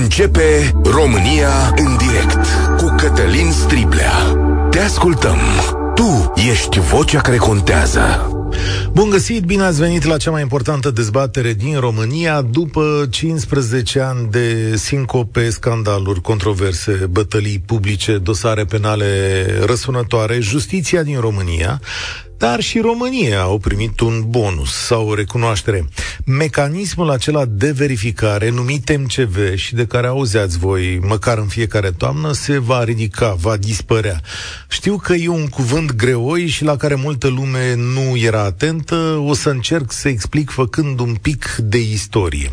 Începe România în direct cu Cătălin Striblea. Te ascultăm. Tu ești vocea care contează. Bun găsit, bine ați venit la cea mai importantă dezbatere din România după 15 ani de sincope, scandaluri, controverse, bătălii publice, dosare penale răsunătoare. Justiția din România dar și România au primit un bonus sau o recunoaștere. Mecanismul acela de verificare, numit MCV și de care auzeați voi măcar în fiecare toamnă, se va ridica, va dispărea. Știu că e un cuvânt greoi și la care multă lume nu era atentă, o să încerc să explic făcând un pic de istorie.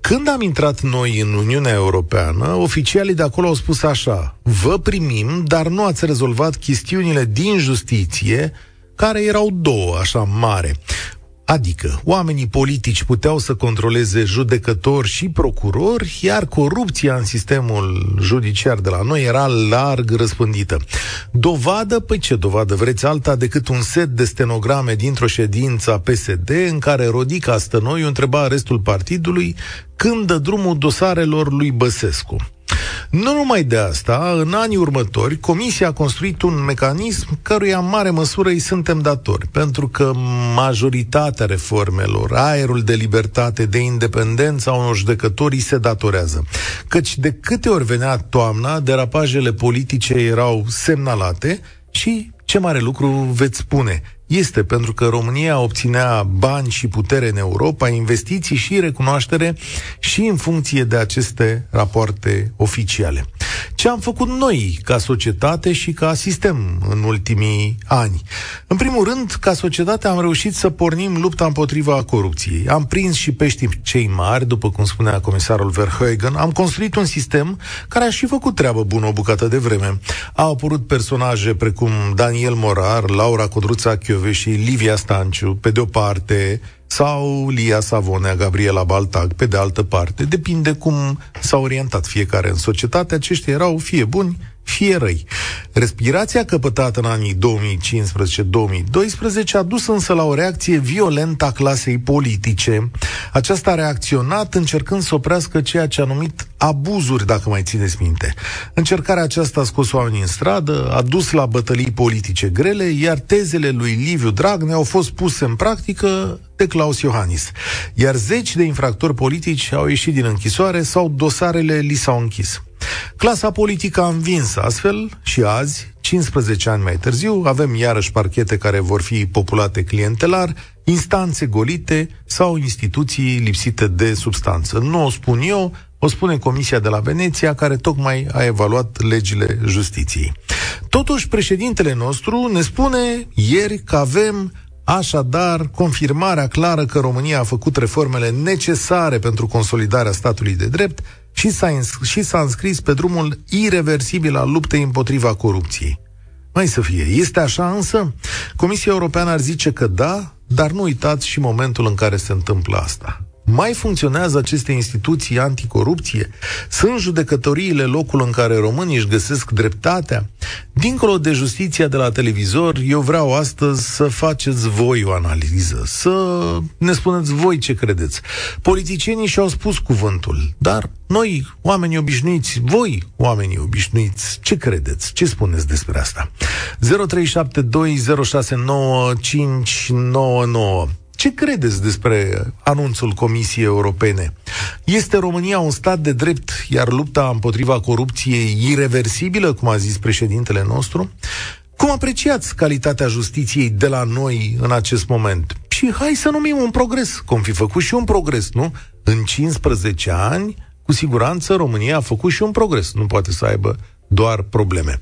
Când am intrat noi în Uniunea Europeană, oficialii de acolo au spus așa, vă primim, dar nu ați rezolvat chestiunile din justiție care erau două, așa mare. Adică, oamenii politici puteau să controleze judecători și procurori, iar corupția în sistemul judiciar de la noi era larg răspândită. Dovadă, păi ce dovadă vreți alta decât un set de stenograme dintr-o ședință a PSD în care Rodica Stănoiu întreba restul partidului când dă drumul dosarelor lui Băsescu. Nu numai de asta, în anii următori, Comisia a construit un mecanism căruia în mare măsură îi suntem datori, pentru că majoritatea reformelor, aerul de libertate, de independență a unor judecători se datorează. Căci de câte ori venea toamna, derapajele politice erau semnalate și ce mare lucru veți spune este pentru că România obținea bani și putere în Europa, investiții și recunoaștere și în funcție de aceste rapoarte oficiale. Ce am făcut noi ca societate și ca sistem în ultimii ani? În primul rând, ca societate am reușit să pornim lupta împotriva corupției. Am prins și peștii cei mari, după cum spunea comisarul Verheugen, am construit un sistem care a și făcut treabă bună o bucată de vreme. Au apărut personaje precum Daniel Morar, Laura Codruța Chiov, și Livia Stanciu, pe de o parte, sau Lia Savonea, Gabriela Baltag, pe de altă parte. Depinde cum s-a orientat fiecare în societate. Aceștia erau fie buni, fie răi. Respirația căpătată în anii 2015-2012 a dus însă la o reacție violentă a clasei politice. Aceasta a reacționat încercând să oprească ceea ce a numit abuzuri, dacă mai țineți minte. Încercarea aceasta a scos oamenii în stradă, a dus la bătălii politice grele, iar tezele lui Liviu Dragnea au fost puse în practică de Claus Iohannis. Iar zeci de infractori politici au ieșit din închisoare sau dosarele li s-au închis. Clasa politică a învins astfel și azi, 15 ani mai târziu, avem iarăși parchete care vor fi populate clientelar, instanțe golite sau instituții lipsite de substanță. Nu o spun eu, o spune Comisia de la Veneția, care tocmai a evaluat legile justiției. Totuși, președintele nostru ne spune ieri că avem Așadar, confirmarea clară că România a făcut reformele necesare pentru consolidarea statului de drept și s-a, îns- și s-a înscris pe drumul irreversibil al luptei împotriva corupției. Mai să fie. Este așa însă? Comisia Europeană ar zice că da, dar nu uitați și momentul în care se întâmplă asta. Mai funcționează aceste instituții anticorupție? Sunt judecătoriile locul în care românii își găsesc dreptatea? Dincolo de justiția de la televizor, eu vreau astăzi să faceți voi o analiză, să ne spuneți voi ce credeți. Politicienii și-au spus cuvântul, dar noi, oamenii obișnuiți, voi, oamenii obișnuiți, ce credeți? Ce spuneți despre asta? 0372069599 ce credeți despre anunțul Comisiei Europene? Este România un stat de drept, iar lupta împotriva corupției irreversibilă, cum a zis președintele nostru? Cum apreciați calitatea justiției de la noi în acest moment? Și hai să numim un progres, cum fi făcut și un progres, nu? În 15 ani, cu siguranță România a făcut și un progres. Nu poate să aibă doar probleme. 0372069599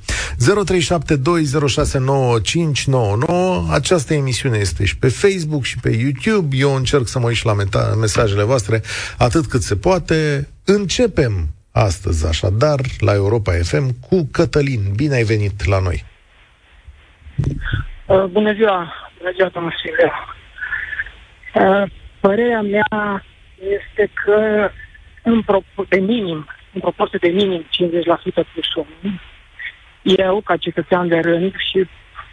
Această emisiune este și pe Facebook și pe YouTube. Eu încerc să mă uit și la meta- mesajele voastre atât cât se poate. Începem astăzi, așadar, la Europa FM cu Cătălin. Bine ai venit la noi! Uh, bună ziua! Bună ziua, domnul Silvia! Uh, părerea mea este că în pro- de minim în proporție de minim 50% plus 1, eu, ca cetățean de rând și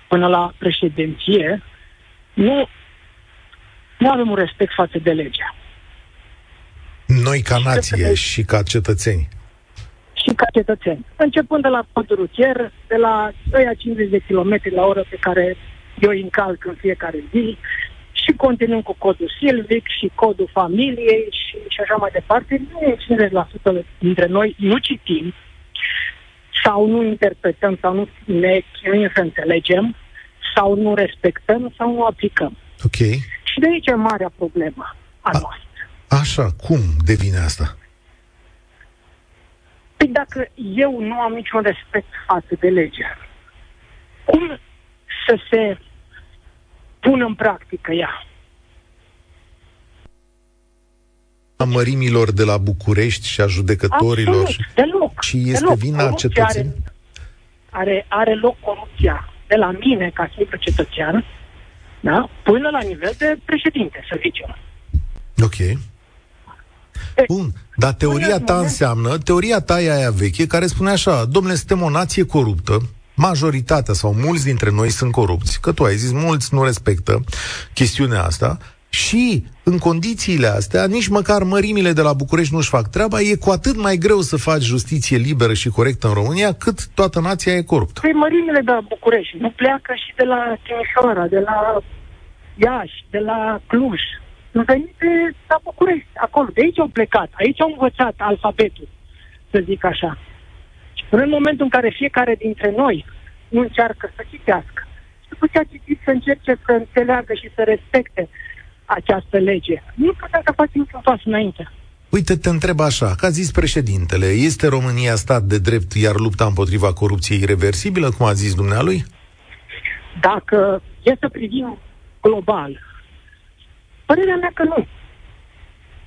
până la președinție, nu, nu avem un respect față de legea. Noi ca nație și, și ca cetățeni. Și ca cetățeni. Începând de la codul rutier, de la 50 de km la oră pe care eu îi încalc în fiecare zi, și continuăm cu codul silvic și codul familiei și, și așa mai departe. Nu e 50% dintre noi nu citim sau nu interpretăm sau nu ne chinuim să înțelegem sau nu respectăm sau nu aplicăm. Ok. Și de aici e marea problemă a, a noastră. Așa, cum devine asta? Păi dacă eu nu am niciun respect față de lege, cum să se pună în practică ea? A mărimilor de la București și a judecătorilor. Absolut, deloc. Și este deloc. vina cetățenii? Are, are, are loc corupția de la mine ca simplu cetățean da? până la nivel de președinte, să zicem. Ok. Bun, dar teoria ta înseamnă, teoria ta e aia veche care spune așa, domnule, suntem o nație coruptă, majoritatea sau mulți dintre noi sunt corupți, că tu ai zis, mulți nu respectă chestiunea asta, și în condițiile astea, nici măcar mărimile de la București nu-și fac treaba, e cu atât mai greu să faci justiție liberă și corectă în România, cât toată nația e coruptă. Păi mărimile de la București nu pleacă și de la Timișoara, de la Iași, de la Cluj. Nu venit de la București, acolo. De aici au plecat, aici au învățat alfabetul, să zic așa. Și până în momentul în care fiecare dintre noi nu încearcă să citească, și după ce a citit să încerce să înțeleagă și să respecte această lege. Nu putem să facem niciun pas înainte. Uite, te întreb așa, ca zis președintele, este România stat de drept, iar lupta împotriva corupției irreversibilă, cum a zis dumnealui? Dacă e să privim global, părerea mea că nu.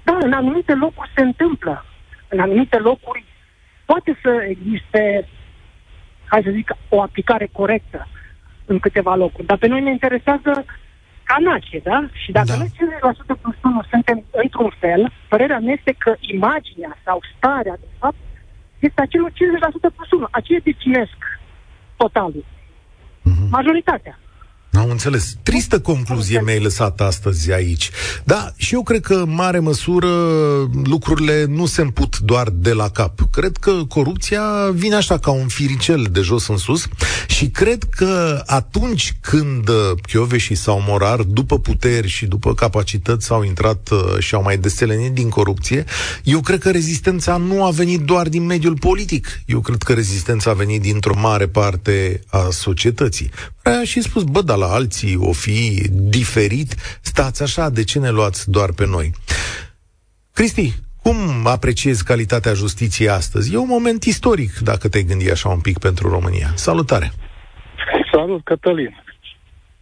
Da, în anumite locuri se întâmplă. În anumite locuri poate să existe, hai să zic, o aplicare corectă în câteva locuri. Dar pe noi ne interesează ca nație, da? Și dacă da. noi 50% plus 1 suntem într-un fel, părerea mea este că imaginea sau starea, de fapt, este acelor 50% plus 1. Aceia definesc totalul. Mm-hmm. Majoritatea. Am înțeles. Tristă concluzie mi-ai lăsat astăzi aici. Da, și eu cred că în mare măsură lucrurile nu se împut doar de la cap. Cred că corupția vine așa ca un firicel de jos în sus și cred că atunci când și sau Morar, după puteri și după capacități, s-au intrat uh, și au mai deselenit din corupție, eu cred că rezistența nu a venit doar din mediul politic. Eu cred că rezistența a venit dintr-o mare parte a societății. Aia și spus, bă, dar la alții o fi diferit, stați așa, de ce ne luați doar pe noi? Cristi, cum apreciezi calitatea justiției astăzi? E un moment istoric, dacă te gândi așa un pic pentru România. Salutare! Salut, Cătălin!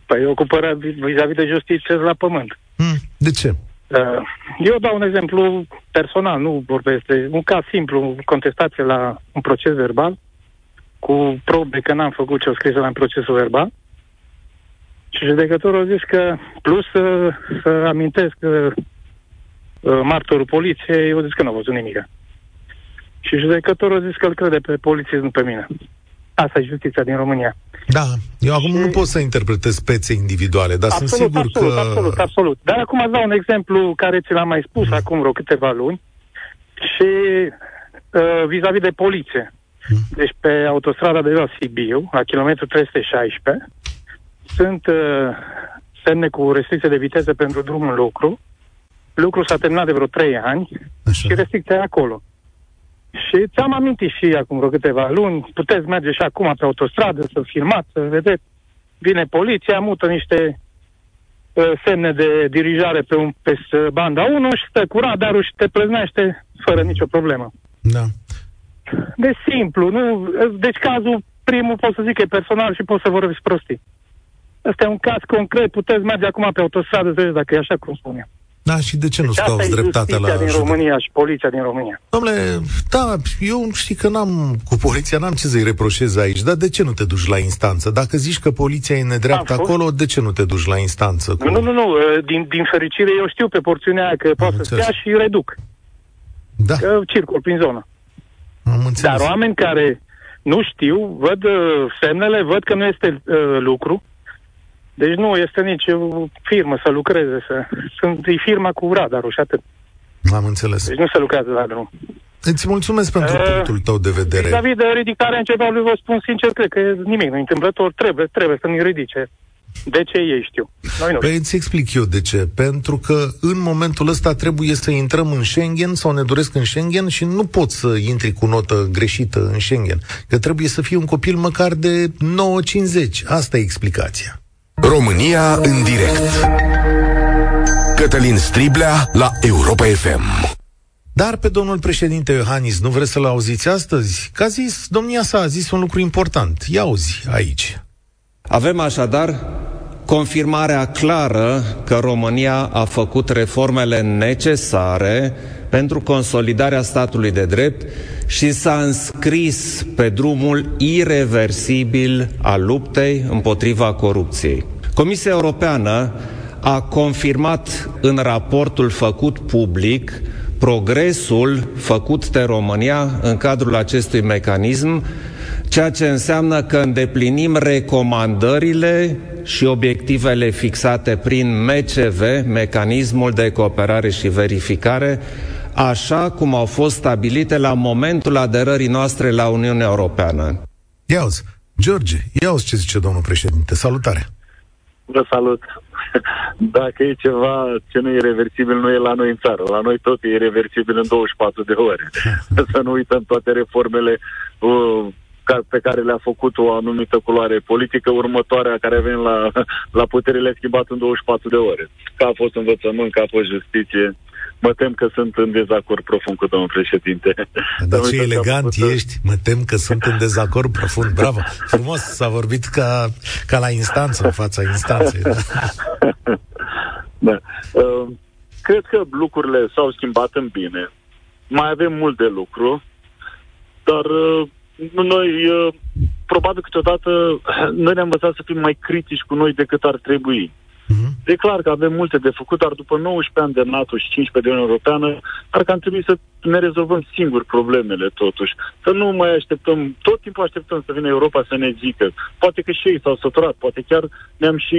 Păi eu cu părerea vis-a-vis de justiție la pământ. Mm, de ce? Uh, eu dau un exemplu personal, nu vorbesc de un caz simplu, contestație la un proces verbal cu probe că n-am făcut ce o scris la în procesul verbal. Și judecătorul a zis că, plus să, să amintesc că uh, martorul poliției, eu zis că nu a văzut nimic. Și judecătorul a zis că îl crede pe poliție, nu pe mine. Asta e justiția din România. Da, eu acum și... nu pot să interpretez spețe individuale, dar absolut, sunt sigur absolut, că... Absolut, absolut. Dar acum îți dau un exemplu care ți l-am mai spus mm. acum vreo câteva luni și uh, vis-a-vis de poliție. Deci pe autostrada de la Sibiu, la kilometru 316, sunt uh, semne cu restricție de viteză pentru drumul lucru. Lucru s-a terminat de vreo 3 ani Așa. și restricția e acolo. Și ți-am amintit și acum vreo câteva luni, puteți merge și acum pe autostradă să filmați, să vedeți. Vine poliția, mută niște uh, semne de dirijare pe, un, pe banda 1 și stă cu radarul și te plăznește fără nicio problemă. Da de simplu. Nu? Deci cazul primul pot să zic că e personal și pot să vorbesc prostii. Ăsta e un caz concret, puteți merge acum pe autostradă, să dacă e așa cum spune. Da, și de ce nu deci scauți dreptatea la... din România și poliția din România. Domnule, da, eu știi că n-am, cu poliția n-am ce să-i reproșez aici, dar de ce nu te duci la instanță? Dacă zici că poliția e nedreaptă acolo, de ce nu te duci la instanță? Cu... Nu, nu, nu, din, din fericire eu știu pe porțiunea aia că pot să stea și reduc. Da. Că circul prin zonă. Am Dar oameni care nu știu, văd uh, semnele, văd că nu este uh, lucru, deci nu este nici o firmă să lucreze. Să... Sunt e firma cu radarul și atât. Am înțeles. Deci nu se lucrează la drum. Îți mulțumesc pentru uh, punctul tău de vedere. David, de ridicarea începeului, vă spun sincer, cred că nimic nu întâmplător. Trebuie, trebuie să ne ridice. De ce ei știu? Noi nu. Păi îți explic eu de ce. Pentru că în momentul ăsta trebuie să intrăm în Schengen sau ne doresc în Schengen și nu pot să intri cu notă greșită în Schengen. Că trebuie să fii un copil măcar de 9,50. Asta e explicația. România în direct. Cătălin Striblea la Europa FM. Dar pe domnul președinte Iohannis nu vreți să-l auziți astăzi? Că a zis, domnia sa a zis un lucru important. Ia auzi aici. Avem așadar confirmarea clară că România a făcut reformele necesare pentru consolidarea statului de drept și s-a înscris pe drumul irreversibil al luptei împotriva corupției. Comisia Europeană a confirmat în raportul făcut public progresul făcut de România în cadrul acestui mecanism, ceea ce înseamnă că îndeplinim recomandările și obiectivele fixate prin MCV, Mecanismul de Cooperare și Verificare, așa cum au fost stabilite la momentul aderării noastre la Uniunea Europeană. Ia George, ia ce zice domnul președinte. Salutare! Vă salut! Dacă e ceva ce nu e reversibil, nu e la noi în țară. La noi tot e reversibil în 24 de ore. Să nu uităm toate reformele uh, pe care le-a făcut o anumită culoare politică, următoarea care vine la, la putere le-a schimbat în 24 de ore. Că a fost învățământ, că a fost justiție, mă tem că sunt în dezacord profund cu domnul președinte. Dar ce elegant ești, mă tem că sunt în dezacord profund. Bravo! Frumos, s-a vorbit ca, ca la instanță, în fața instanței. Da? da. Uh, cred că lucrurile s-au schimbat în bine. Mai avem mult de lucru, dar uh, noi, uh, probabil câteodată, noi ne-am învățat să fim mai critici cu noi decât ar trebui. Uh-huh. E clar că avem multe de făcut, dar după 19 ani de NATO și 15 de Uniune Europeană, ar că am trebui să ne rezolvăm singuri problemele, totuși. Să nu mai așteptăm, tot timpul așteptăm să vină Europa să ne zică. Poate că și ei s-au săturat, poate chiar ne-am și,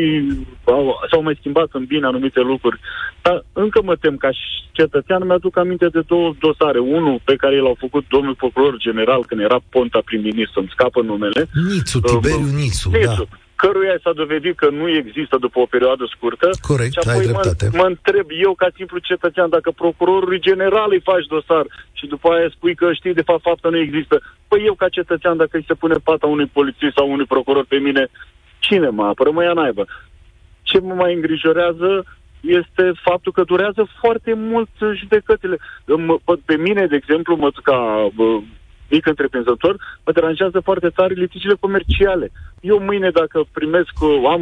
au, s-au mai schimbat în bine anumite lucruri. Dar încă mă tem ca și cetățean, mi-aduc aminte de două dosare. Unul pe care l-au făcut domnul procuror general când era Ponta prim-ministru, îmi scapă numele. Nițu, Tiberiu Nițu, Nițu. Da căruia s-a dovedit că nu există după o perioadă scurtă. Corect, și apoi ai dreptate. Mă, mă întreb eu, ca simplu cetățean, dacă procurorului general îi faci dosar și după aia spui că știi de fapt faptul nu există. Păi eu, ca cetățean, dacă îi se pune pata unui polițist sau unui procuror pe mine, cine mă apără? Mă ia naiba. Ce mă mai îngrijorează este faptul că durează foarte mult judecățile. Pe mine, de exemplu, mă, ca mic întreprinzător, mă deranjează foarte tare litigiile comerciale. Eu mâine, dacă primesc, am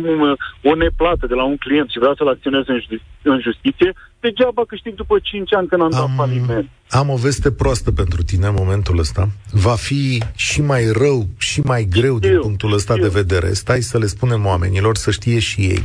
o neplată de la un client și vreau să-l acționez în, justi- în justiție, degeaba câștig după 5 ani când am, am dat faliment. Am o veste proastă pentru tine în momentul ăsta. Va fi și mai rău și mai greu din punctul ăsta eu. de vedere. Stai să le spunem oamenilor, să știe și ei.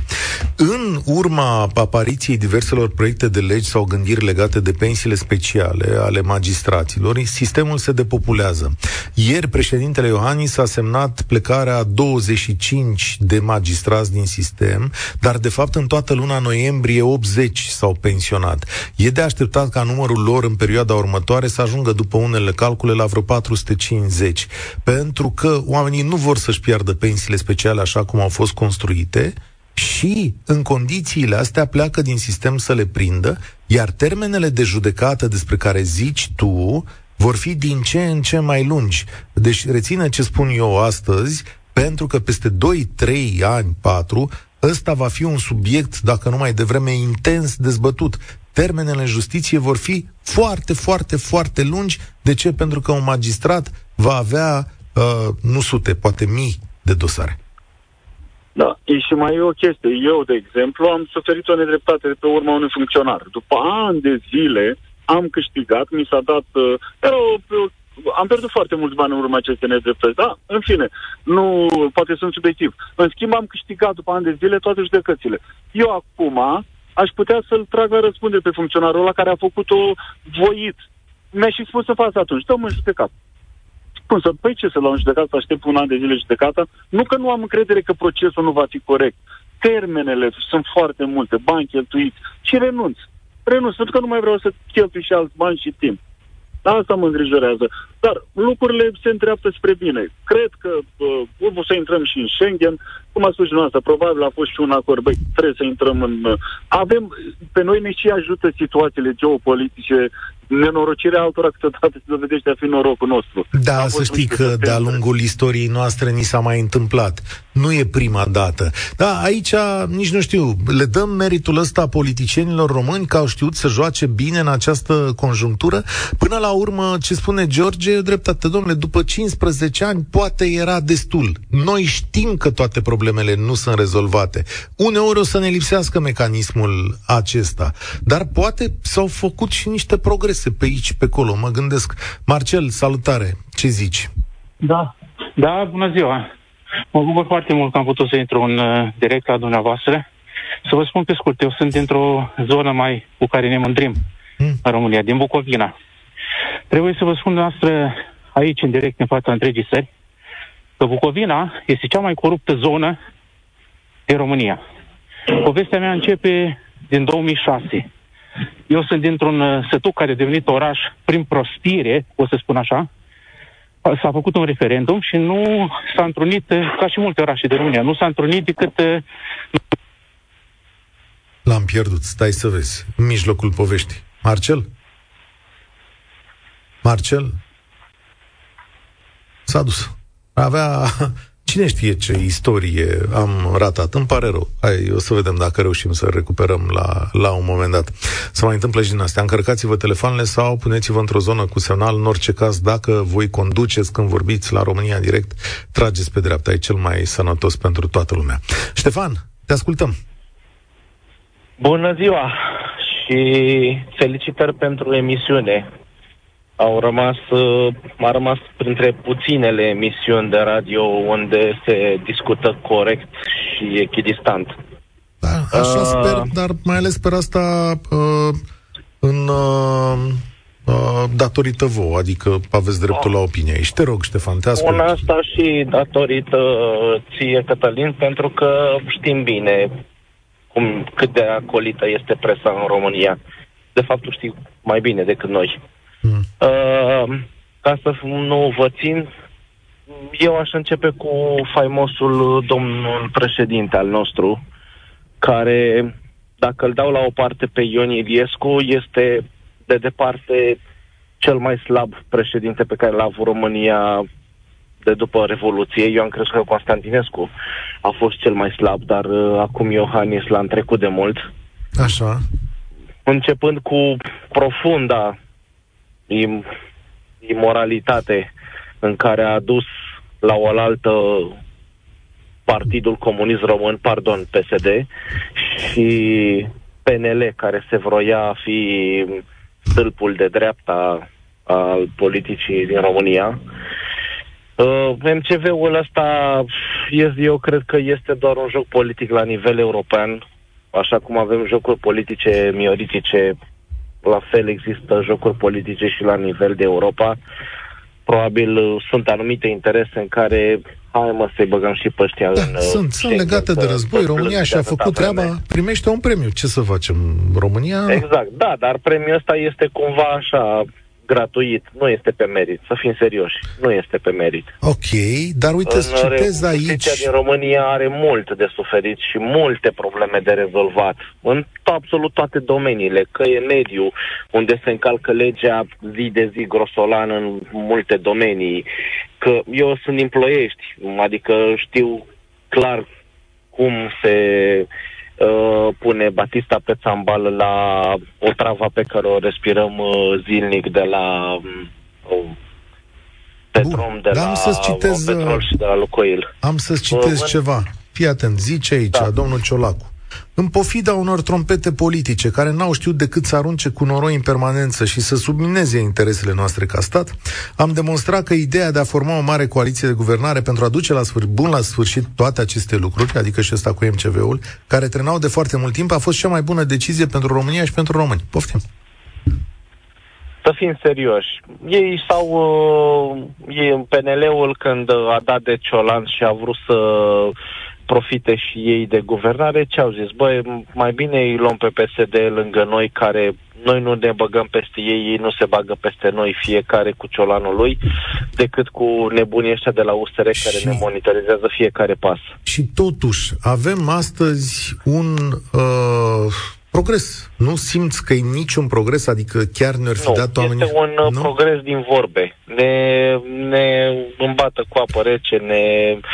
În urma apariției diverselor proiecte de legi sau gândiri legate de pensiile speciale ale magistraților, sistemul se depopulează. Ieri, președintele Iohannis a semnat plecarea 25 de magistrați din sistem, dar de fapt în toată luna noiembrie 80 s-au pensionat. E de așteptat ca numărul lor în perioada perioada următoare să ajungă după unele calcule la vreo 450, pentru că oamenii nu vor să-și piardă pensiile speciale așa cum au fost construite și în condițiile astea pleacă din sistem să le prindă, iar termenele de judecată despre care zici tu vor fi din ce în ce mai lungi. Deci reține ce spun eu astăzi, pentru că peste 2, 3 ani, 4, ăsta va fi un subiect, dacă nu mai devreme, intens dezbătut termenele în justiție vor fi foarte, foarte, foarte lungi. De ce? Pentru că un magistrat va avea uh, nu sute, poate mii de dosare. Da, e și mai e o chestie. Eu, de exemplu, am suferit o nedreptate de pe urma unui funcționar. După ani de zile am câștigat, mi s-a dat... Uh, era o, am pierdut foarte mulți bani în urma acestei nedreptăți, da? În fine, nu, poate sunt subiectiv. În schimb, am câștigat după ani de zile toate judecățile. Eu acum aș putea să-l trag la răspundere pe funcționarul ăla care a făcut-o voit. Mi-a și spus să fac atunci, dăm în judecat. Cum să, păi ce să luăm judecat, să aștept un an de zile judecata? Nu că nu am încredere că procesul nu va fi corect. Termenele sunt foarte multe, bani cheltuiți și renunț. renunț, pentru că nu mai vreau să cheltui și alți bani și timp. Asta mă îngrijorează. Dar lucrurile se întreaptă spre bine. Cred că uh, o să intrăm și în Schengen. Cum a spus și noastră, probabil a fost și un acord. Băi, trebuie să intrăm în... Uh, avem... Pe noi ne și ajută situațiile geopolitice nenorocirea altora câteodată se dovedește a fi norocul nostru. Da, să știi că de-a lungul istoriei noastre ni s-a mai întâmplat. Nu e prima dată. Da, aici, nici nu știu, le dăm meritul ăsta politicienilor români că au știut să joace bine în această conjunctură. Până la urmă, ce spune George, e dreptate, domnule, după 15 ani poate era destul. Noi știm că toate problemele nu sunt rezolvate. Uneori o să ne lipsească mecanismul acesta, dar poate s-au făcut și niște progrese interese pe aici, pe acolo, mă gândesc. Marcel, salutare, ce zici? Da, da, bună ziua. Mă bucur foarte mult că am putut să intru în uh, direct la dumneavoastră. Să vă spun pe scurt, eu sunt dintr-o zonă mai cu care ne mândrim hmm. în România, din Bucovina. Trebuie să vă spun noastră aici, în direct, în fața întregii țări, că Bucovina este cea mai coruptă zonă din România. Povestea mea începe din 2006. Eu sunt dintr-un uh, sătuc care a devenit oraș prin prostire, o să spun așa. S-a făcut un referendum și nu s-a întrunit, uh, ca și multe orașe de România, nu s-a întrunit decât... Uh, L-am pierdut, stai să vezi, în mijlocul poveștii. Marcel? Marcel? S-a dus. Avea Cine știe ce istorie am ratat? Îmi pare rău. Hai, o să vedem dacă reușim să recuperăm la, la un moment dat. Să mai întâmplă și din astea. Încărcați-vă telefoanele sau puneți-vă într-o zonă cu semnal. În orice caz, dacă voi conduceți când vorbiți la România în direct, trageți pe dreapta. E cel mai sănătos pentru toată lumea. Ștefan, te ascultăm. Bună ziua și felicitări pentru emisiune au rămas, uh, a rămas printre puținele emisiuni de radio unde se discută corect și echidistant. Da, așa uh, sper, dar mai ales sper asta uh, în uh, uh, datorită vouă, adică aveți dreptul uh, la opinie aici. Te rog, Ștefan, te ascult. Un asta și datorită ție, Cătălin, pentru că știm bine cum, cât de acolită este presa în România. De fapt, tu știi mai bine decât noi. Mm. Uh, ca să nu vă țin, eu aș începe cu faimosul domnul președinte al nostru, care, dacă îl dau la o parte pe Ion Iliescu, este de departe cel mai slab președinte pe care l-a avut România de după Revoluție. Eu am crezut că Constantinescu a fost cel mai slab, dar uh, acum Iohannis l-a trecut de mult. Așa. Începând cu profunda im- imoralitate în care a adus la oaltă Partidul Comunist Român, pardon, PSD, și PNL, care se vroia a fi stâlpul de dreapta al politicii din România. Uh, MCV-ul ăsta, eu cred că este doar un joc politic la nivel european, așa cum avem jocuri politice mioritice la fel există jocuri politice și la nivel de Europa. Probabil uh, sunt anumite interese în care hai mă să-i băgăm și pe ăștia da, în... Uh, sunt, sunt legate de război. România și-a făcut treaba, vreme. primește un premiu. Ce să facem? România... Exact, da, dar premiul ăsta este cumva așa gratuit, nu este pe merit, să fim serioși, nu este pe merit. Ok, dar uite, în citez aici... din România are mult de suferit și multe probleme de rezolvat în absolut toate domeniile, că e mediu, unde se încalcă legea zi de zi grosolan în multe domenii, că eu sunt din Ploiești, adică știu clar cum se Uh, pune Batista pe țambal la o travă pe care o respirăm uh, zilnic de la uh, Petrom, de da, la să citez, Petrol și de la Lucoil. Am să-ți citez uh, ceva. Fii atent, zice aici, da. domnul Ciolacu. În pofida unor trompete politice care n-au știut decât să arunce cu noroi în permanență și să submineze interesele noastre ca stat, am demonstrat că ideea de a forma o mare coaliție de guvernare pentru a duce la sfâr- bun la sfârșit toate aceste lucruri, adică și ăsta cu MCV-ul, care trenau de foarte mult timp, a fost cea mai bună decizie pentru România și pentru români. Poftim! Să fim serioși. Ei sau uh, PNL-ul când a dat de Ciolan și a vrut să profite și ei de guvernare, ce au zis? Băi, mai bine îi luăm pe PSD lângă noi, care noi nu ne băgăm peste ei, ei nu se bagă peste noi, fiecare cu ciolanul lui, decât cu nebunii ăștia de la USR și... care ne monitorizează fiecare pas. Și totuși, avem astăzi un... Uh progres. Nu simți că e niciun progres? Adică chiar ne-ar fi nu, dat oamenii... este un uh, nu? progres din vorbe. Ne, ne îmbată cu apă rece, ne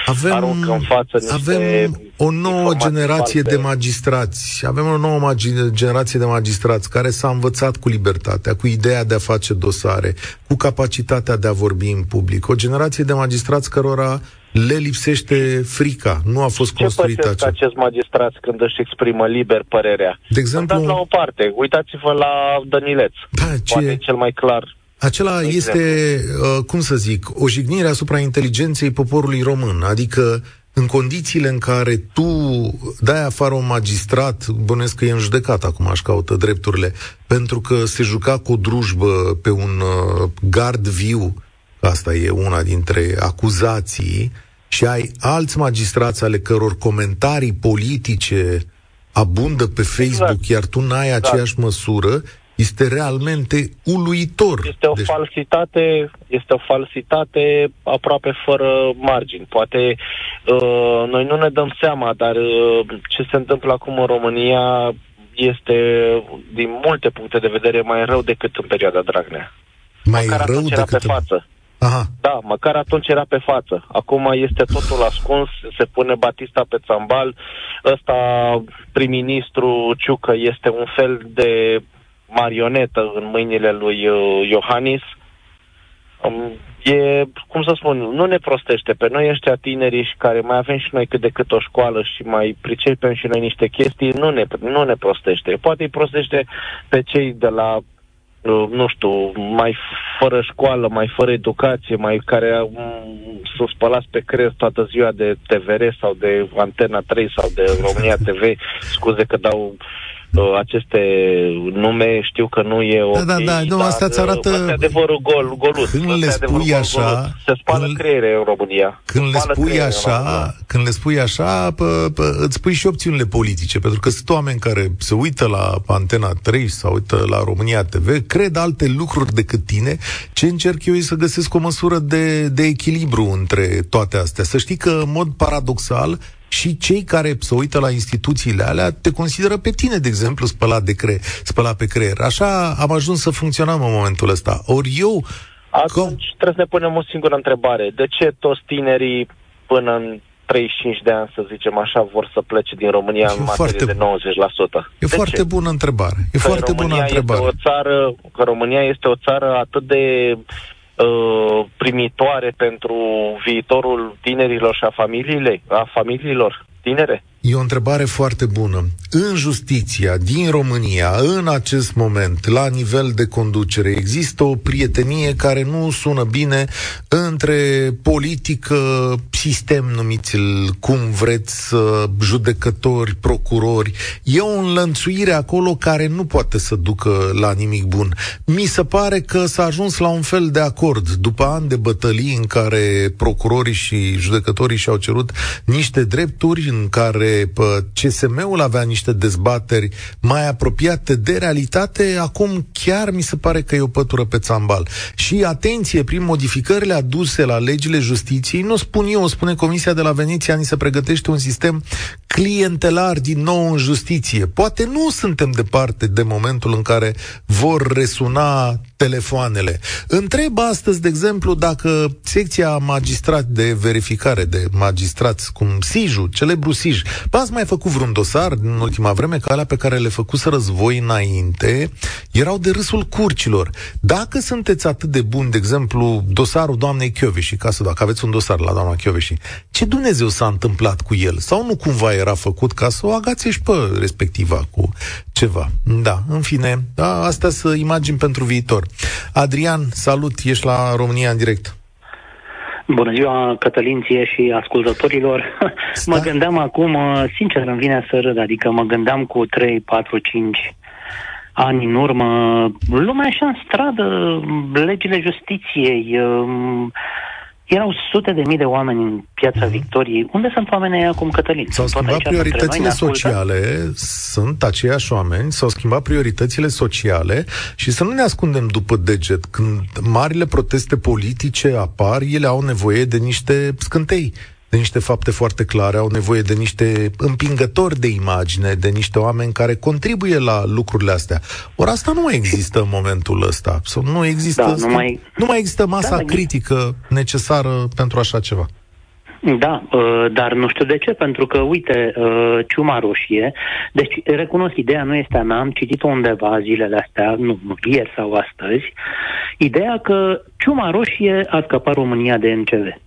avem, aruncă în față niște Avem o nouă generație falte. de magistrați. Avem o nouă magi- generație de magistrați care s-a învățat cu libertatea, cu ideea de a face dosare, cu capacitatea de a vorbi în public. O generație de magistrați cărora le lipsește frica. Nu a fost Ce construită acea... acest magistrat când își exprimă liber părerea? De exemplu... la o parte. Uitați-vă la Dănileț. Da, ce... Poate cel mai clar acela este, uh, cum să zic, o jignire asupra inteligenței poporului român. Adică în condițiile în care tu dai afară un magistrat, bănesc că e în judecat acum, aș caută drepturile, pentru că se juca cu o drujbă pe un uh, gard viu, asta e una dintre acuzații, și ai alți magistrați ale căror comentarii politice abundă pe Facebook, exact. iar tu n-ai exact. aceeași măsură, este realmente uluitor. Este o deci... falsitate, este o falsitate aproape fără margini. Poate uh, noi nu ne dăm seama, dar uh, ce se întâmplă acum în România este din multe puncte de vedere mai rău decât în perioada Dragnea. Mai Măcar rău decât pe față. Aha. Da, măcar atunci era pe față. Acum este totul ascuns, se pune Batista pe țambal. Ăsta, prim-ministru Ciucă, este un fel de marionetă în mâinile lui uh, Iohannis. Um, e, cum să spun, nu ne prostește pe noi ăștia tinerii și care mai avem și noi cât de cât o școală și mai pricepem și noi niște chestii, nu ne, nu ne prostește. Poate îi prostește pe cei de la Uh, nu știu, mai fără școală, mai fără educație, mai care um, s-au spălați pe crez toată ziua de TVR sau de Antena 3 sau de România TV, scuze că dau uh, aceste nume, știu că nu e o. Da, da, da, nu, asta îți arată... Asta adevărul gol, golut. Când le spui așa... Golut. Se spală când, creiere în România. Când le spui așa, când le spui așa, pă, pă, îți spui și opțiunile politice, pentru că sunt oameni care se uită la Antena 3 sau uită la România TV, cred alte lucruri decât tine, ce încerc eu e să găsesc o măsură de, de echilibru între toate astea. Să știi că, în mod paradoxal, și cei care se uită la instituțiile alea te consideră pe tine, de exemplu, spălat, de cre- spălat pe creier. Așa am ajuns să funcționăm în momentul ăsta. Ori eu... Atunci com... trebuie să ne punem o singură întrebare. De ce toți tinerii până în 35 de ani, să zicem așa, vor să plece din România e în materie de 90%. E de foarte ce? bună întrebare. E că foarte România bună întrebare. Este o țară, că România este o țară atât de uh, primitoare pentru viitorul tinerilor și a familiile, a familiilor tinere? E o întrebare foarte bună. În justiția din România, în acest moment, la nivel de conducere, există o prietenie care nu sună bine între politică, sistem, numiți-l cum vreți, judecători, procurori. E o înlănțuire acolo care nu poate să ducă la nimic bun. Mi se pare că s-a ajuns la un fel de acord după ani de bătălii în care procurorii și judecătorii și-au cerut niște drepturi în care CSM-ul avea niște dezbateri mai apropiate de realitate, acum chiar mi se pare că e o pătură pe țambal. Și atenție, prin modificările aduse la legile justiției, nu spun eu, spune Comisia de la Veneția, ni se pregătește un sistem clientelar din nou în justiție. Poate nu suntem departe de momentul în care vor resuna telefoanele. Întreb astăzi, de exemplu, dacă secția magistrat de verificare de magistrați, cum Siju, celebru Sij, ați mai făcut vreun dosar în ultima vreme, ca alea pe care le făcuseră război înainte, erau de râsul curcilor. Dacă sunteți atât de buni, de exemplu, dosarul doamnei Chioveși, ca să dacă aveți un dosar la doamna Chioveși, ce Dumnezeu s-a întâmplat cu el? Sau nu cumva era făcut ca să o agațe și pe respectiva cu ceva? Da, în fine, da, astea sunt imagini pentru viitor. Adrian, salut, ești la România în direct. Bună ziua, Cătălin, ție și ascultătorilor. Sta? mă gândeam acum, uh, sincer îmi vine să râd, adică mă gândeam cu 3, 4, 5 ani în urmă, lumea așa în stradă, legile justiției, um, Erau sute de mii de oameni în piața mm-hmm. Victoriei. Unde sunt oamenii acum, Cătălin? S-au schimbat prioritățile sociale, sunt aceiași oameni, s-au schimbat prioritățile sociale și să nu ne ascundem după deget. Când marile proteste politice apar, ele au nevoie de niște scântei de niște fapte foarte clare, au nevoie de niște împingători de imagine, de niște oameni care contribuie la lucrurile astea. Ori asta nu mai există în momentul ăsta. Sau nu există, da, nu, mai... nu mai există masa da, critică necesară pentru așa ceva. Da, uh, dar nu știu de ce, pentru că, uite, uh, ciuma roșie, deci recunosc, ideea nu este a mea, am citit-o undeva zilele astea, nu, nu ieri sau astăzi, ideea că ciuma roșie a scăpat România de NCV.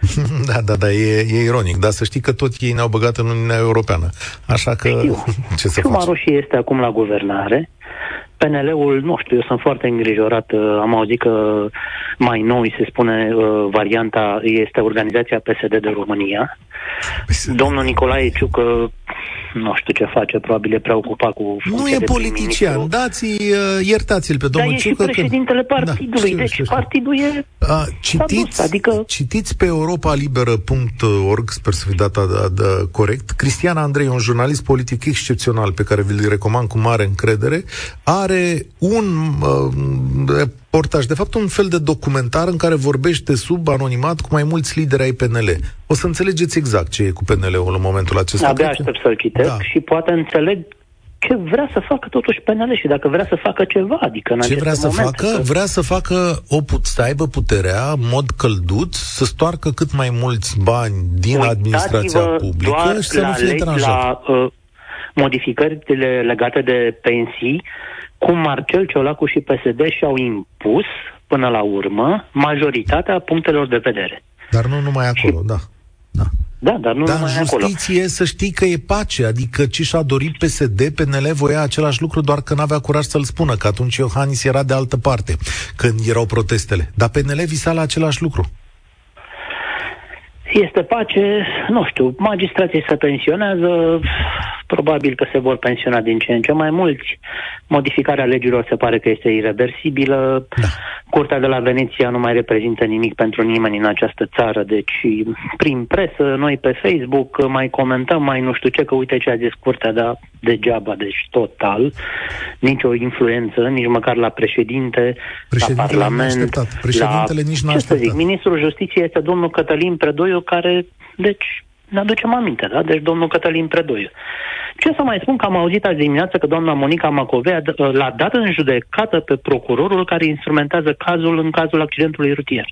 Da, da, da, e, e ironic, dar să știi că tot ei ne-au băgat în Uniunea Europeană. Așa că, Știu. ce să faci? Roșie este acum la guvernare. PNL-ul, nu știu, eu sunt foarte îngrijorat. Uh, am auzit că mai nou se spune uh, varianta este organizația PSD de România. PSD. Domnul Nicolae Ciucă nu știu ce face, probabil e preocupat cu Nu e politician, dați uh, iertați-l pe domnul Dar Ciucă. Dar e și președintele că... partidului, da, știu, deci știu, știu. partidul e a, citiți, adică... citiți pe europalibera.org, sper să fi data da, da, corect, Cristian Andrei, un jurnalist politic excepțional pe care vi-l recomand cu mare încredere, are un uh, reportaj, de fapt un fel de documentar în care vorbește sub anonimat cu mai mulți lideri ai PNL. O să înțelegeți exact ce e cu PNL-ul în momentul acesta. Abia aștept să-l citesc da. și poate înțeleg ce vrea să facă totuși PNL și dacă vrea să facă ceva, adică în Ce vrea să moment, facă? Că... Vrea să facă o put, să aibă puterea, în mod căldut, să stoarcă cât mai mulți bani din Uitați-vă administrația publică și să nu fie la uh, modificările legate de pensii cum Marcel Ciolacu și PSD și-au impus, până la urmă, majoritatea punctelor de vedere. Dar nu numai acolo, și... da. Da. Da, dar nu dar numai în justiție acolo. să știi că e pace, adică ce și-a dorit PSD, PNL voia același lucru, doar că n-avea curaj să-l spună, că atunci Iohannis era de altă parte, când erau protestele. Dar PNL visa la același lucru. Este pace, nu știu, magistrații se pensionează, probabil că se vor pensiona din ce în ce mai mulți. Modificarea legilor se pare că este irreversibilă. Da. Curtea de la Veneția nu mai reprezintă nimic pentru nimeni în această țară, deci prin presă, noi pe Facebook mai comentăm, mai nu știu ce, că uite ce a zis Curtea, dar degeaba, deci total. Nici o influență, nici măcar la președinte, la Parlament. Președintele la... nici nu a Ce să zic, ministrul Justiției este domnul Cătălin Predoiu, care, deci, ne aducem aminte, da? Deci domnul Cătălin Predoiu. Ce să mai spun că am auzit azi dimineață că doamna Monica Macovei l-a dat în judecată pe procurorul care instrumentează cazul în cazul accidentului rutier.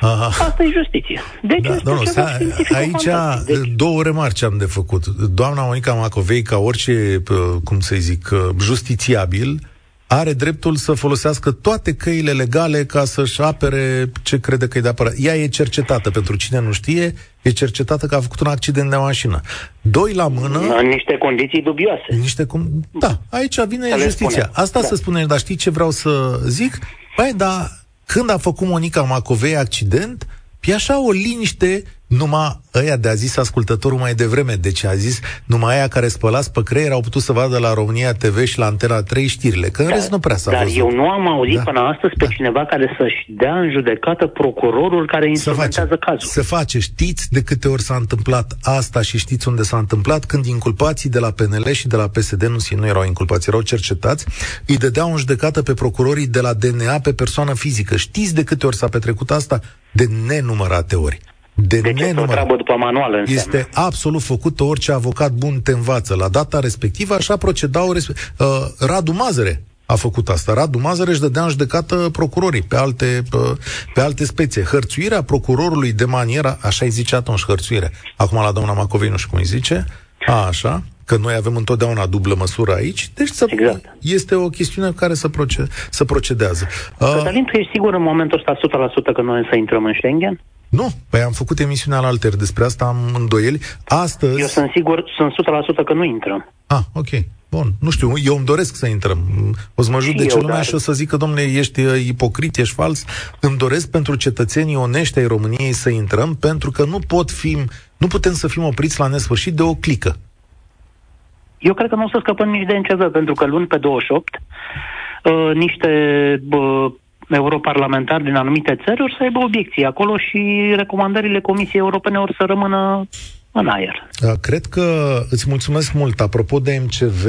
Aha. Asta e justiție. Deci da, domnul, ceva aici deci... două remarci am de făcut. Doamna Monica Macovei, ca orice, cum să zic, justițiabil, are dreptul să folosească toate căile legale ca să-și apere ce crede că e de apărare. Ea e cercetată, pentru cine nu știe, e cercetată că a făcut un accident de mașină. Doi la mână... În niște condiții dubioase. În niște cum... Da, aici vine să justiția. Asta da. să spune, dar știi ce vreau să zic? Păi, dar când a făcut Monica Macovei accident, e așa o liniște numai ăia de a zis ascultătorul mai devreme, deci a zis numai aia care spălați pe creier au putut să vadă la România TV și la Antena 3 știrile, că în da, rest nu prea s-a Dar văzut. eu nu am auzit da. până astăzi pe da. cineva care să-și dea în judecată procurorul care instrumentează se face, cazul. Se face, știți de câte ori s-a întâmplat asta și știți unde s-a întâmplat, când inculpații de la PNL și de la PSD nu, nu erau inculpați, erau cercetați, îi dădeau în judecată pe procurorii de la DNA pe persoană fizică. Știți de câte ori s-a petrecut asta? De nenumărate ori. De deci este o treabă după manual înseamnă. Este absolut făcut orice avocat bun te învață. La data respectivă așa procedau respe- uh, Radu Mazăre a făcut asta. Radu Mazăre își dădea în judecată procurorii pe alte, pe, pe alte spețe. Hărțuirea procurorului de manieră, așa îi zice atunci hărțuire. Acum la doamna Macovei nu știu cum îi zice. A, așa că noi avem întotdeauna dublă măsură aici, deci să, exact. este o chestiune care să, proced, să procedează. Cătălin, tu ești sigur în momentul ăsta 100% că noi să intrăm în Schengen? Nu, păi am făcut emisiunea la alter, despre asta am îndoieli. Astăzi... Eu sunt sigur, sunt 100% că nu intrăm. Ah, ok. Bun, nu știu, eu îmi doresc să intrăm. O să mă de ce lumea dar... și o să zic că, domnule, ești uh, ipocrit, ești fals. Îmi doresc pentru cetățenii onești ai României să intrăm, pentru că nu pot fi, nu putem să fim opriți la nesfârșit de o clică. Eu cred că nu o să scăpăm nici de NCV, pentru că luni pe 28 uh, niște uh, europarlamentari din anumite țări or să aibă obiecții acolo și recomandările Comisiei Europene or să rămână în aer. Da, cred că îți mulțumesc mult. Apropo de MCV,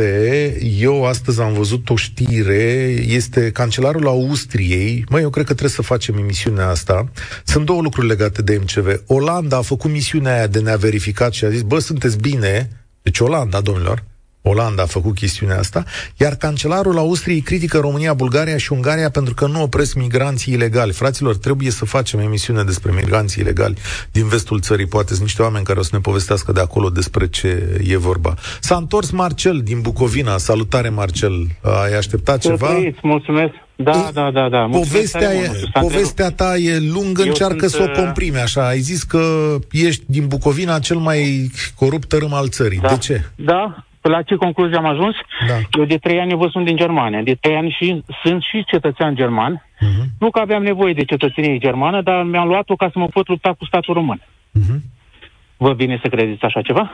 eu astăzi am văzut o știre, este cancelarul Austriei. Măi, eu cred că trebuie să facem emisiunea asta. Sunt două lucruri legate de MCV. Olanda a făcut misiunea aia de ne-a verificat și a zis, bă, sunteți bine, deci Olanda, domnilor, Olanda a făcut chestiunea asta, iar cancelarul Austriei critică România, Bulgaria și Ungaria pentru că nu opresc migranții ilegali. Fraților, trebuie să facem emisiune despre migranții ilegali din vestul țării. Poate sunt niște oameni care o să ne povestească de acolo despre ce e vorba. S-a întors Marcel din Bucovina. Salutare, Marcel. Ai așteptat ceva? Trăiți, mulțumesc. Da, da, da, da. povestea, e, povestea ta e lungă, Eu încearcă sunt, să o uh, comprime așa. Ai zis că ești din Bucovina cel mai corupt tărâm al țării. Da. De ce? Da, la ce concluzie am ajuns? Da. Eu de trei ani vă sunt din Germania. De trei ani și sunt și cetățean german. Uh-huh. Nu că aveam nevoie de cetățenie germană, dar mi-am luat-o ca să mă pot lupta cu statul român. Uh-huh. Vă vine să credeți așa ceva?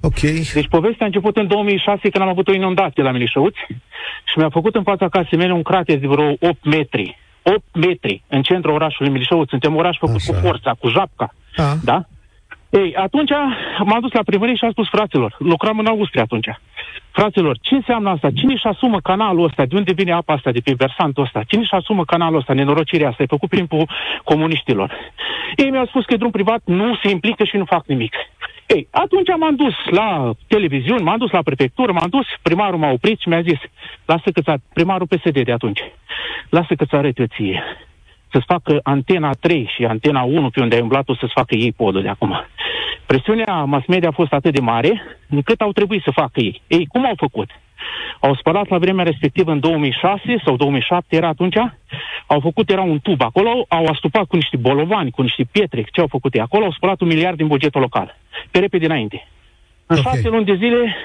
Ok. Deci povestea a început în 2006 când am avut o inundație la Milișăuți și mi-a făcut în fața casei mele un crater de vreo 8 metri. 8 metri în centrul orașului Milișăuți. Suntem oraș făcut Așa. cu forța, cu japca. A. Da? Ei, atunci m-am dus la primărie și am spus fraților, lucram în Austria atunci. Fraților, ce înseamnă asta? Cine își asumă canalul ăsta? De unde vine apa asta de pe versantul ăsta? Cine își asumă canalul ăsta, nenorocirea asta? E făcut prin comuniștilor. Ei mi-au spus că e drum privat, nu se implică și nu fac nimic. Ei, atunci m-am dus la televiziuni, m-am dus la prefectură, m-am dus, primarul m-a oprit și mi-a zis, lasă că primarul PSD de atunci, lasă că ți arăt eu ție să-ți facă antena 3 și antena 1 pe unde ai umblat o să-ți facă ei podul de acum. Presiunea mass media a fost atât de mare încât au trebuit să facă ei. Ei, cum au făcut? Au spălat la vremea respectivă în 2006 sau 2007 era atunci, au făcut, era un tub acolo, au astupat cu niște bolovani, cu niște pietre, ce au făcut ei acolo, au spălat un miliard din bugetul local, pe repede înainte. În okay. șase luni de zile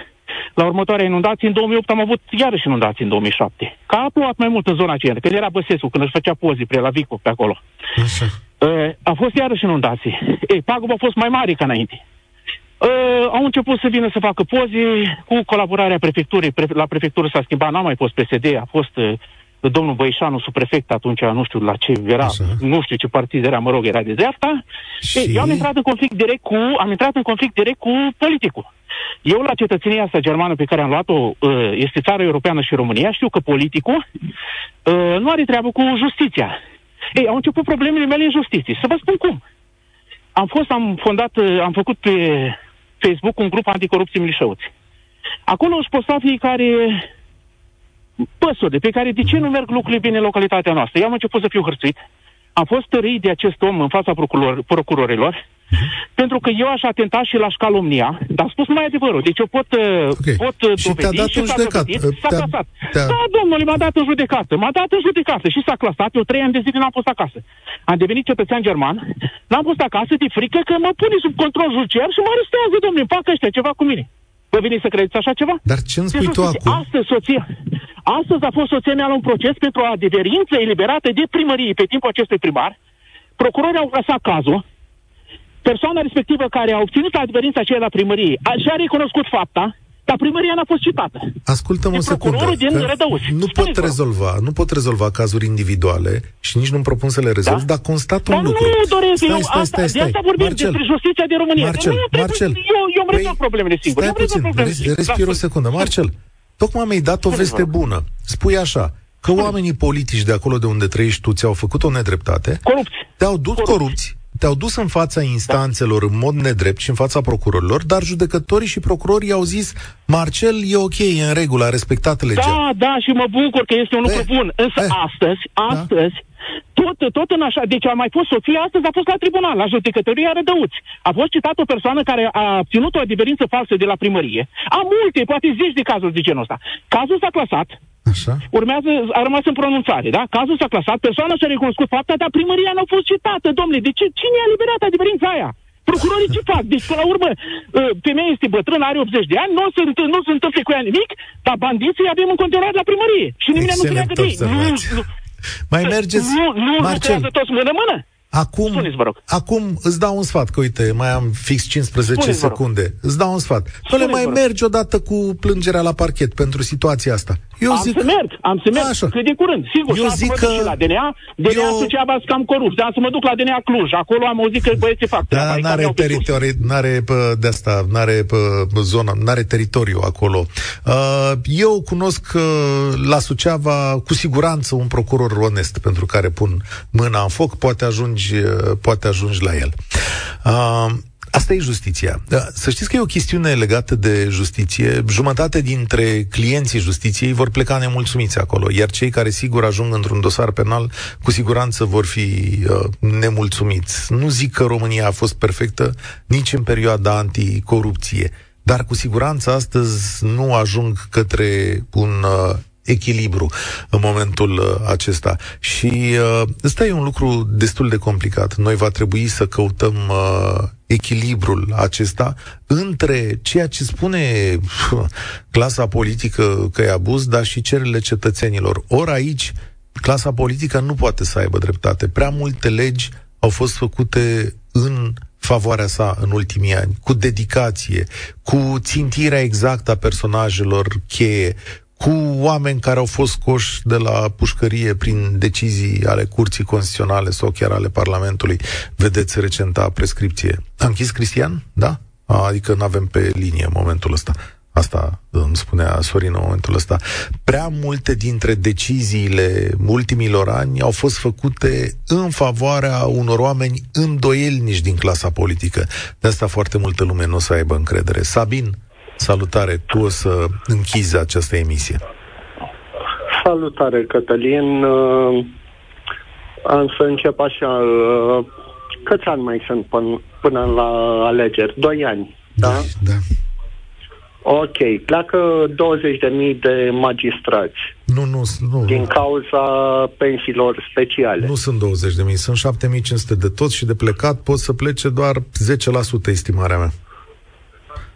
la următoarea inundație, în 2008 am avut iarăși inundații în 2007. Ca a plouat mai mult în zona aceea, când era Băsescu, când își făcea poze pre la Vico pe acolo. Așa. a fost iarăși inundații. Ei, pagubă a fost mai mare ca înainte. Uh, au început să vină să facă poze cu colaborarea prefecturii. Pre- la prefectură s-a schimbat, n-a mai fost PSD, a fost uh, domnul Băișanu, subprefect atunci, nu știu la ce era, Așa. nu știu ce partid era, mă rog, era de dreapta. Și... Ei, eu am intrat în conflict direct cu, am intrat în conflict direct cu politicul. Eu, la cetățenia asta germană pe care am luat-o, uh, este țara europeană și România, știu că politicul uh, nu are treabă cu justiția. Ei, au început problemele mele în justiție. Să vă spun cum. Am fost, am fondat, uh, am făcut pe Facebook un grup anticorupție Milișăuți. Acolo își posta fiecare păsuri pe care de ce nu merg lucrurile bine în localitatea noastră. Eu am început să fiu hărțuit am fost tărit de acest om în fața procuror, procurorilor, pentru că eu aș atenta și l-aș calomnia, dar am spus mai adevărul. Deci eu pot, uh, okay. pot uh, și dovedi dat și s-a dovedit, s-a clasat. Da, domnule, m-a dat în judecată, m-a dat în judecată și s-a clasat. Eu trei ani de zile n-am fost acasă. Am devenit cetățean german, n-am fost acasă de frică că mă pune sub control judiciar și mă arestează, domnule, fac ăștia ceva cu mine. Vă vine să credeți așa ceva? Dar ce îmi spui tu acum? Astăzi, soția, astăzi a fost soția mea la un proces pentru o adeverință eliberată de primărie pe timpul acestui primar. Procurorii au lăsat cazul. Persoana respectivă care a obținut adeverința aceea la primărie a, și-a recunoscut fapta, dar primăria n-a fost citată. Ascultă-mă o secundă. Din nu pot rezolva, nu pot rezolva cazuri individuale și nici nu-mi propun să le rezolv, da? dar constat un dar lucru. nu doresc stai, eu stai, stai, stai, De asta vorbim Marcel, despre justiția din România. Marcel, nu Marcel, eu, eu îmi rezolv păi, problemele singur. Stai puțin, respir o secundă. Marcel, tocmai mi-ai dat o veste bună. Spui așa, că oamenii politici de acolo de unde trăiești tu ți-au făcut o nedreptate, corupți. te-au dus corupți, corupți te-au dus în fața instanțelor da. în mod nedrept și în fața procurorilor, dar judecătorii și procurorii au zis Marcel e ok, e în regulă, a respectat legea. Da, da, și mă bucur că este un lucru eh, bun. Însă eh, astăzi, da. astăzi, da? Tot, tot în așa, deci a mai fost soția, astăzi a fost la tribunal, la judecătoria Rădăuți. A fost citată o persoană care a ținut o adeverință falsă de la primărie. Am multe, poate zeci de cazuri de genul ăsta. Cazul s-a clasat, Așa. Urmează, a rămas în pronunțare, da? Cazul s-a clasat, persoana și-a recunoscut fapta, dar primăria nu a fost citată, domnule. De ce? Cine a liberat adeverința aia? Procurorii ce fac? Deci, până la urmă, ă, femeia este bătrână, are 80 de ani, nu se, nu se întâmplă cu ea nimic, dar bandiții avem în continuare la primărie. Și nimeni nu se leagă de ei. Nu, Mai mergeți, nu, nu Marcel. toți mână-mână. Acum, Spuneți, vă rog. acum îți dau un sfat, că uite, mai am fix 15 Spuneți, vă rog. secunde. Îți dau un sfat. Nu le Spuneți, mai vă rog. mergi odată cu plângerea la parchet pentru situația asta. Eu am zic, să merg, am să merg Așa. cât de curând, sigur. Eu și am să zic mă duc că- și la DNA, DNA Eu- Suceava sunt cam corupți, dar am să mă duc la DNA Cluj. Acolo am auzit că băieții fac treaba, Da, adică n-are mi-au pe sus. teritoriu, n-are pă, de asta, n-are pă, zonă, n-are teritoriu acolo. Uh, Eu cunosc uh, la Suceava cu siguranță un procuror onest pentru care pun mâna în foc, poate ajungi, uh, poate ajungi la el. Uh, Asta e justiția. Da, Să știți că e o chestiune legată de justiție. Jumătate dintre clienții justiției vor pleca nemulțumiți acolo, iar cei care sigur ajung într-un dosar penal, cu siguranță vor fi uh, nemulțumiți. Nu zic că România a fost perfectă nici în perioada anticorupție, dar cu siguranță astăzi nu ajung către un uh, echilibru în momentul uh, acesta. Și uh, ăsta e un lucru destul de complicat. Noi va trebui să căutăm uh, echilibrul acesta între ceea ce spune pf, clasa politică că e abuz, dar și cererile cetățenilor. Ori aici, clasa politică nu poate să aibă dreptate. Prea multe legi au fost făcute în favoarea sa în ultimii ani, cu dedicație, cu țintirea exactă a personajelor cheie, cu oameni care au fost scoși de la pușcărie prin decizii ale Curții Constituționale sau chiar ale Parlamentului. Vedeți recenta prescripție. A închis Cristian? Da? A, adică nu avem pe linie în momentul ăsta. Asta îmi spunea Sorin în momentul ăsta. Prea multe dintre deciziile ultimilor ani au fost făcute în favoarea unor oameni îndoielnici din clasa politică. De asta foarte multă lume nu o să aibă încredere. Sabin, salutare, tu o să închizi această emisie. Salutare, Cătălin. Uh, Am să încep așa. uh, Câți ani mai sunt până, până la alegeri? Doi ani, da? Da. Ok. Pleacă 20.000 de magistrați Nu, nu, nu. din cauza pensiilor speciale. Nu sunt 20 de mii, sunt 7500 de toți și de plecat pot să plece doar 10% estimarea mea.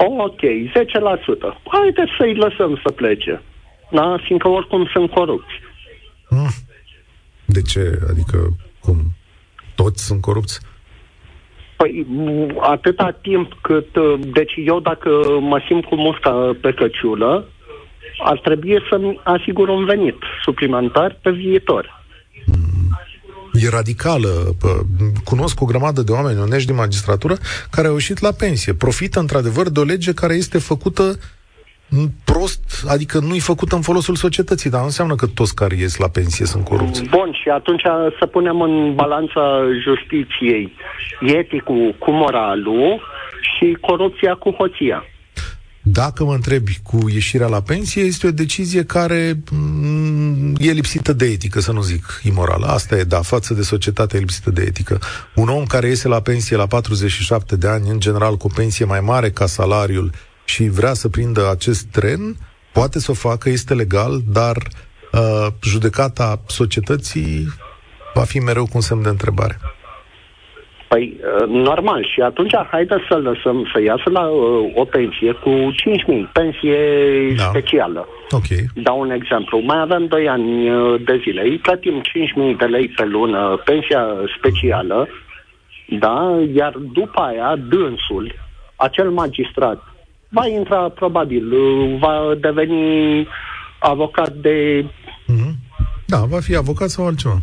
Ok, 10%. Haideți să-i lăsăm să plece. Da? Fiindcă oricum sunt corupți. Hmm. De ce? Adică, cum? Toți sunt corupți? Păi, m, atâta timp cât... uh, Deci eu dacă mă simt cu musca pe căciulă, ar trebui să-mi asigur un venit suplimentar pe viitor. E radicală. Pă, Cunosc o grămadă de oameni onești din magistratură care au ieșit la pensie. Profită, într-adevăr, de o lege care este făcută m, prost, adică nu-i făcută în folosul societății, dar nu înseamnă că toți care ies la pensie sunt corupți. Bun, și atunci să punem în balanța justiției eticul cu moralul și corupția cu hoția. Dacă mă întrebi cu ieșirea la pensie, este o decizie care mm, e lipsită de etică, să nu zic imorală. Asta e, da, față de societate e lipsită de etică. Un om care iese la pensie la 47 de ani, în general cu o pensie mai mare ca salariul și vrea să prindă acest tren, poate să o facă, este legal, dar uh, judecata societății va fi mereu cu un semn de întrebare. Păi, uh, normal. Și atunci haideți să lăsăm să iasă la uh, o pensie cu 5.000, pensie Da. specială. Ok. Dau un exemplu. Mai avem 2 ani uh, de zile. Îi plătim 5.000 de lei pe lună, pensia specială, da? Iar după aia, dânsul, acel magistrat, va intra probabil, uh, va deveni avocat de Mhm. Da, va fi avocat sau altceva.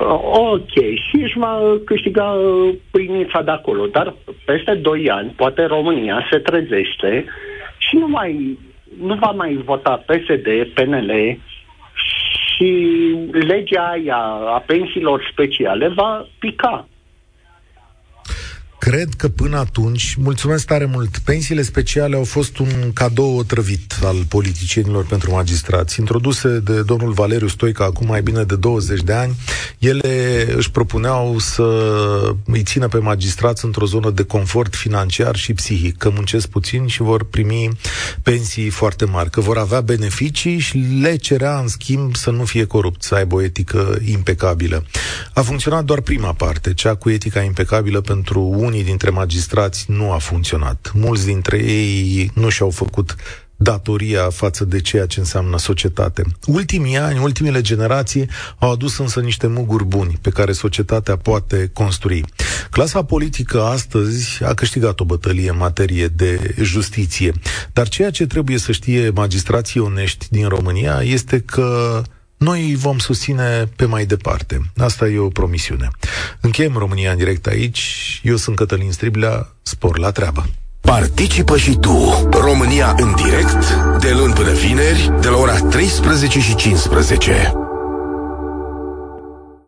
Uh, Ok, și își va câștiga uh, pâinița de acolo, dar peste 2 ani, poate România se trezește și nu, mai, nu va mai vota PSD, PNL și legea aia a pensiilor speciale va pica. Cred că până atunci, mulțumesc tare mult, pensiile speciale au fost un cadou otrăvit al politicienilor pentru magistrați. Introduse de domnul Valeriu Stoica acum mai bine de 20 de ani, ele își propuneau să îi țină pe magistrați într-o zonă de confort financiar și psihic, că muncesc puțin și vor primi pensii foarte mari, că vor avea beneficii și le cerea în schimb să nu fie corupți, să aibă o etică impecabilă. A funcționat doar prima parte, cea cu etica impecabilă pentru unii dintre magistrați nu a funcționat. Mulți dintre ei nu și-au făcut datoria față de ceea ce înseamnă societate. Ultimii ani, ultimele generații au adus însă niște muguri buni pe care societatea poate construi. Clasa politică astăzi a câștigat o bătălie în materie de justiție, dar ceea ce trebuie să știe magistrații onești din România este că noi îi vom susține pe mai departe. Asta e o promisiune. Încheiem România în direct aici. Eu sunt Cătălin Striblea. Spor la treabă. Participă și tu, România în direct, de luni până vineri, de la ora 13 și 15.